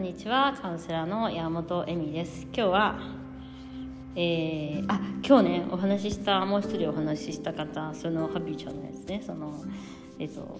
んにちはカウンセラーの山本恵美です。今日はえー、あ今日ねお話ししたもう一人お話しした方そのハビちゃんのやつね。そのえっ、と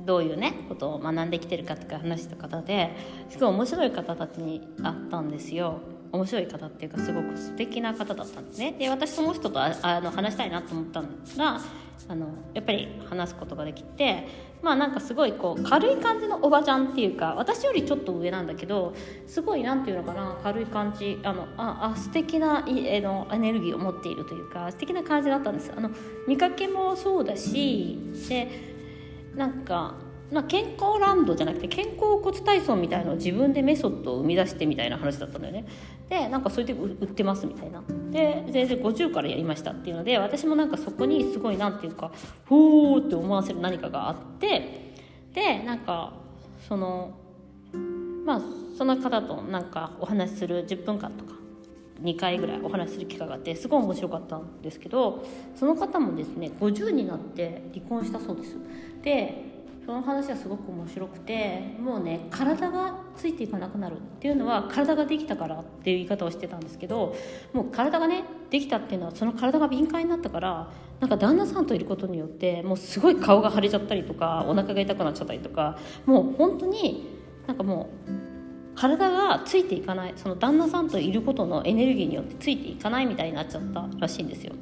どういうねことを学んできてるかとか話した方ですごい面白い方たちに会ったんですよ。面白い方っていうかすごく素敵な方だったんですね。で私その人とああの話したいなと思ったのがあのやっぱり話すことができてまあなんかすごいこう軽い感じのおばちゃんっていうか私よりちょっと上なんだけどすごい何て言うのかな軽い感じあのああ素敵なえのエネルギーを持っているというか素敵な感じだったんです。あの見かけもそうだしでなんかま、健康ランドじゃなくて肩甲骨体操みたいのを自分でメソッドを生み出してみたいな話だったんだよね。でなんかそれで売ってますみたいな。で全然50からやりましたっていうので私もなんかそこにすごいなんていうかほーって思わせる何かがあってでなんかそのまあその方となんかお話しする10分間とか2回ぐらいお話しする機会があってすごい面白かったんですけどその方もですね50になって離婚したそうです。でその話はすごく面白くてもうね体がついていかなくなるっていうのは体ができたからっていう言い方をしてたんですけどもう体がねできたっていうのはその体が敏感になったからなんか旦那さんといることによってもうすごい顔が腫れちゃったりとかお腹が痛くなっちゃったりとかもう本当になんかもう体がついていかないその旦那さんといることのエネルギーによってついていかないみたいになっちゃったらしいんですよ。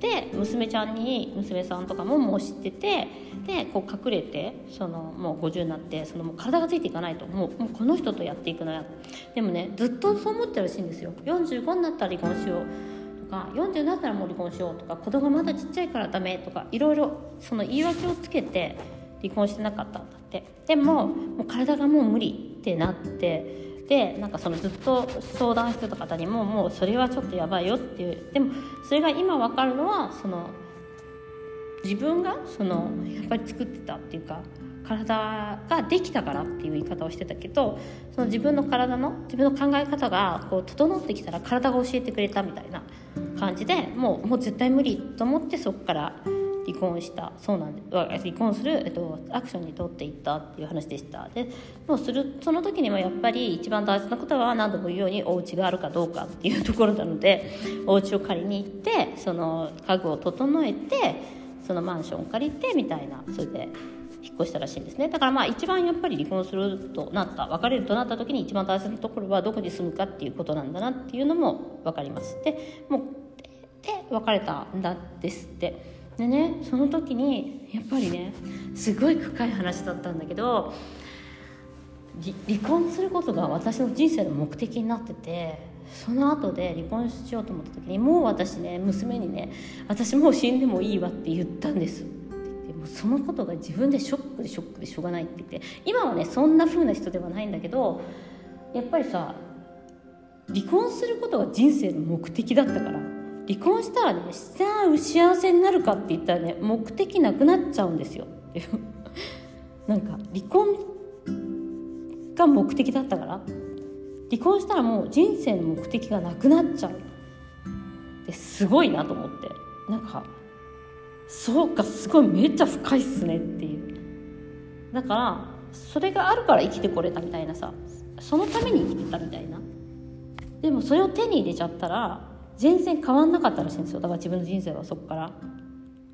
で娘ちゃんに娘さんとかももう知っててでこう隠れてそのもう50になってそのもう体がついていかないともうもうこの人とやっていくのやでもねずっとそう思ってるらしいんですよ。45になったら離婚しよう。とか40になったらもう離婚しようとか子供まだちっちゃいからダメとかいろいろその言い訳をつけて離婚してなかったんだって。でももう体がもう無理ってなってでなんかそのずっと相談してた方にももうそれはちょっとやばいよっていうでもそれが今分かるのはその自分がそのやっぱり作ってたっていうか体ができたからっていう言い方をしてたけどその自分の体の自分の考え方がこう整ってきたら体が教えてくれたみたいな感じでもうもう絶対無理と思ってそこから離婚したそうなんで離婚する、えっと、アクションに取っていったっていう話でした。でもうするその時にもやっぱり一番大切なことは何度も言うようにお家があるかどうかっていうところなのでお家を借りに行ってその家具を整えてそのマンションを借りてみたいなそれで引っ越したらしいんですね。だからまあ一番やっぱり離婚するとなった別れるとなった時に一番大切なところはどこに住むかっていうことなんだなっていうのも分かります。でもうで別れたんだですって。でねその時にやっぱりねすごい深い話だったんだけど離婚することが私の人生の目的になっててその後で離婚しようと思った時にもう私ね娘にね「私もう死んでもいいわ」って言ったんです。って言ってもそのことが自分でショックでショックでしょうがないって言って今はねそんな風な人ではないんだけどやっぱりさ離婚することが人生の目的だったから。離婚したらね幸せになるかって言ったらね目的なくなっちゃうんですよ。なんか離婚が目的だったから。離婚したらもう人生の目的がなくなっちゃう。ですごいなと思って。なんかそうかすごいめっちゃ深いっすねっていう。だからそれがあるから生きてこれたみたいなさ。そのために生きてたみたいな。でもそれを手に入れちゃったら全然変わんなかったらしいんですよ。だから自分の人生はそこから。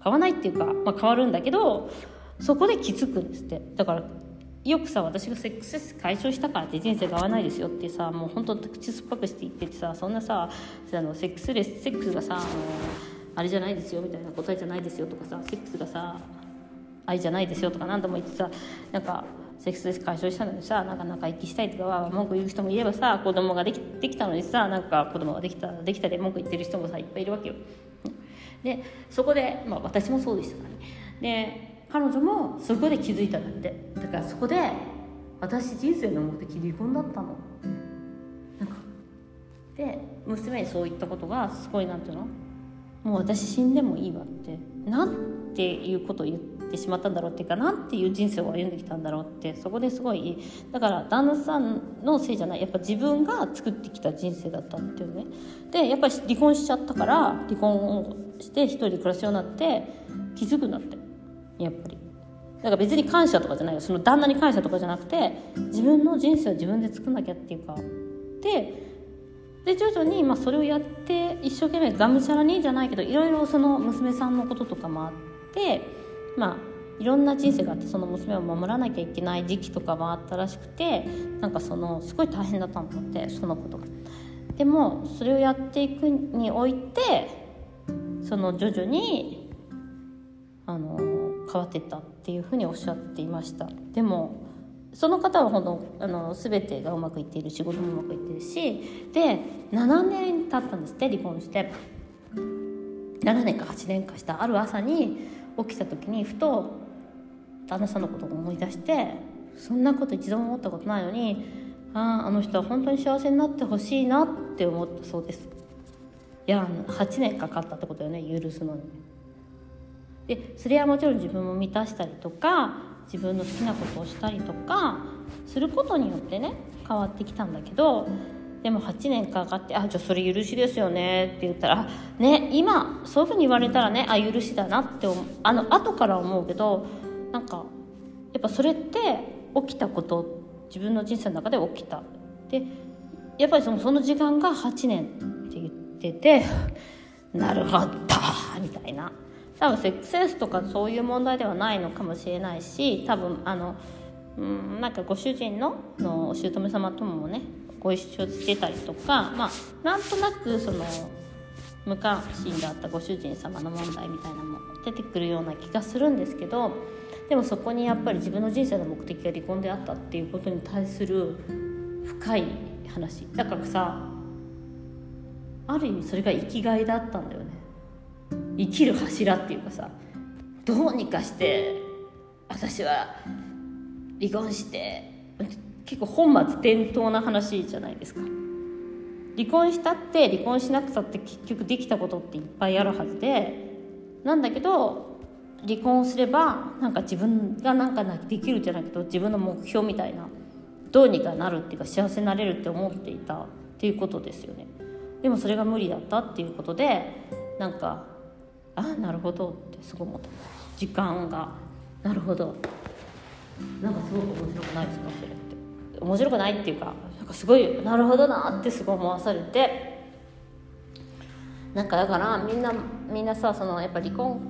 変わないっていうか、まあ、変わるんだけどそこで気づくんですって。だからよくさ私がセックスレス解消したからって人生が合わないですよってさもう本当口酸っぱくして言っててさそんなさあのセックスレスセックスがさあのあれじゃないですよみたいな答えじゃないですよとかさセックスがさ愛じゃないですよとか何度も言ってさなんかセックスレス解消したのにさなか仲生きしたいとかは文句言う人もいればさ子供ができできたのにさなんか子供ができたできたで文句言ってる人もさいっぱいいるわけよ。でそこで、まあ、私もそうでしたからね。で彼女もそこで気づいたんだってだからそこで私人生の目的離婚だったのなんかで娘にそう言ったことがすごいなんていうの？もう私死んでもいいわってなんていうことを言ってしまったんだろうっていうかなんていう人生を歩んできたんだろうってそこですごいだから旦那さんのせいじゃない。やっぱ自分が作ってきた人生だったっていうね。でやっぱり離婚しちゃったから離婚をして一人で暮らすようになって気づくんだって。やっぱり。なんか別に感謝とかじゃないよ。その旦那に感謝とかじゃなくて自分の人生を自分で作んなきゃっていうか。でで徐々にまあそれをやって一生懸命がむしゃらにじゃないけどいろいろその娘さんのこととかもあってまあいろんな人生があってその娘を守らなきゃいけない時期とかもあったらしくてなんかそのすごい大変だったんだってそのことが。でもそれをやっていくにおいてその徐々にあの変わっていったっていうふうにおっしゃっていましたでもその方はほんとあの全てがうまくいっている仕事もうまくいってるしで7年経ったんですって離婚して7年か8年かしたある朝に起きた時にふと旦那さんのことを思い出してそんなこと一度も思ったことないのにあああの人は本当に幸せになってほしいなって思ったそうです。いや8年かかったってことよね許すのに。でそれはもちろん自分も満たしたりとか自分の好きなことをしたりとかすることによってね変わってきたんだけどでも8年かかって「あじゃあそれ許しですよね」って言ったら「ね今そういうふうに言われたらねあ許しだな」って思うあの後から思うけどなんかやっぱそれって起きたこと自分の人生の中で起きた。でやっぱりそのその時間が8年って言っててなるほどみたいな。多分セックスレスとかそういう問題ではないのかもしれないし多分あのうんなんかご主人ののお姑様ともねご一緒してたりとかまあなんとなくその無関心だったご主人様の問題みたいなのも出てくるような気がするんですけどでもそこにやっぱり自分の人生の目的が離婚であったっていうことに対する深い話。だからさある意味それが生きがいだったんだよね。生きる柱っていうかさどうにかして私は離婚して結構本末転倒な話じゃないですか。離婚したって離婚しなくたって結局できたことっていっぱいあるはずでなんだけど離婚すればなんか自分がなんかできるじゃないけど自分の目標みたいなどうにかなるっていうか幸せになれるって思っていたっていうことですよね。でもそれが無理だったっていうことでなんかあなるほどってすごい思った。時間がなるほど。なんかすごく面白くないですかそれって。面白くないっていうかなんかすごいなるほどなってすごい思わされてなんかだからみんなみんなさそのやっぱ離婚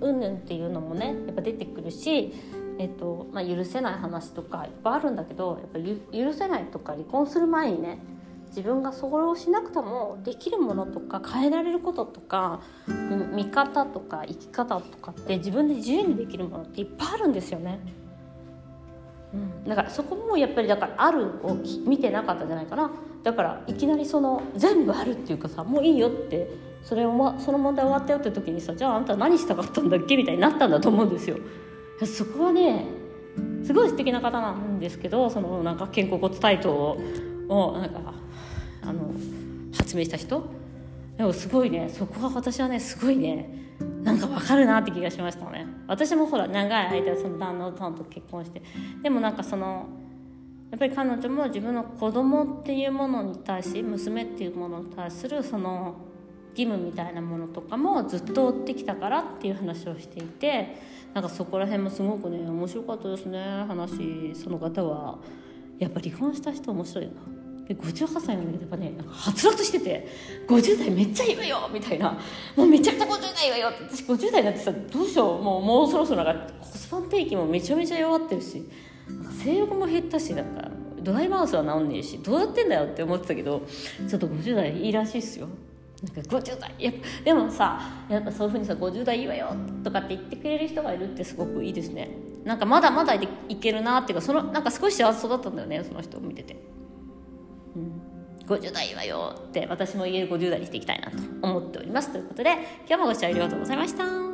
云々っていうのもねやっぱ出てくるし、えっとまあ、許せない話とかいっぱいあるんだけどやっぱ許せないとか離婚する前にね自分がそれをしなくてもできるものとか変えられることとか見方とか生き方とかって自分で自由にできるものっていっぱいあるんですよね。うん、だからそこもやっぱりだからあるを見てなかったんじゃないかなだからいきなりその全部あるっていうかさもういいよってそれを、ま、その問題終わったよって時にさじゃああんた何したかったんだっけみたいになったんだと思うんですよ。そこはねすごい素敵な方なんですけどそのなんか肩甲骨体操をなんかあの発明した人？でもすごいねそこは私はねすごいねなんか分かるなって気がしましたね。私もほら長い間その旦那さんと結婚して。でもなんかそのやっぱり彼女も自分の子供っていうものに対し娘っていうものに対するその義務みたいなものとかもずっと追ってきたからっていう話をしていてなんかそこら辺もすごくね面白かったですね。話その方は。やっぱ離婚した人面白いな。で58歳なんだけどやっぱねなんかはつらつしてて50代めっちゃいいわよみたいな。もうめちゃくちゃ50代いいわよ。って私50代だってさどうしよう。もうもうそろそろなんか骨盤底筋もめちゃめちゃ弱ってるしなんか性欲も減ったしなんかドライマウスは治んねえしどうやってんだよって思ってたけどちょっと50代いいらしいっすよ。なんか50代やでもさやっぱそういうふうにさ50代いいわよとかって言ってくれる人がいるってすごくいいですね。なんかまだまだいけるなっていうかそのなんか少し幸せそうだったんだよねその人を見てて。50代はよって私も言える50代にしていきたいなと思っております。ということで今日もご視聴ありがとうございました。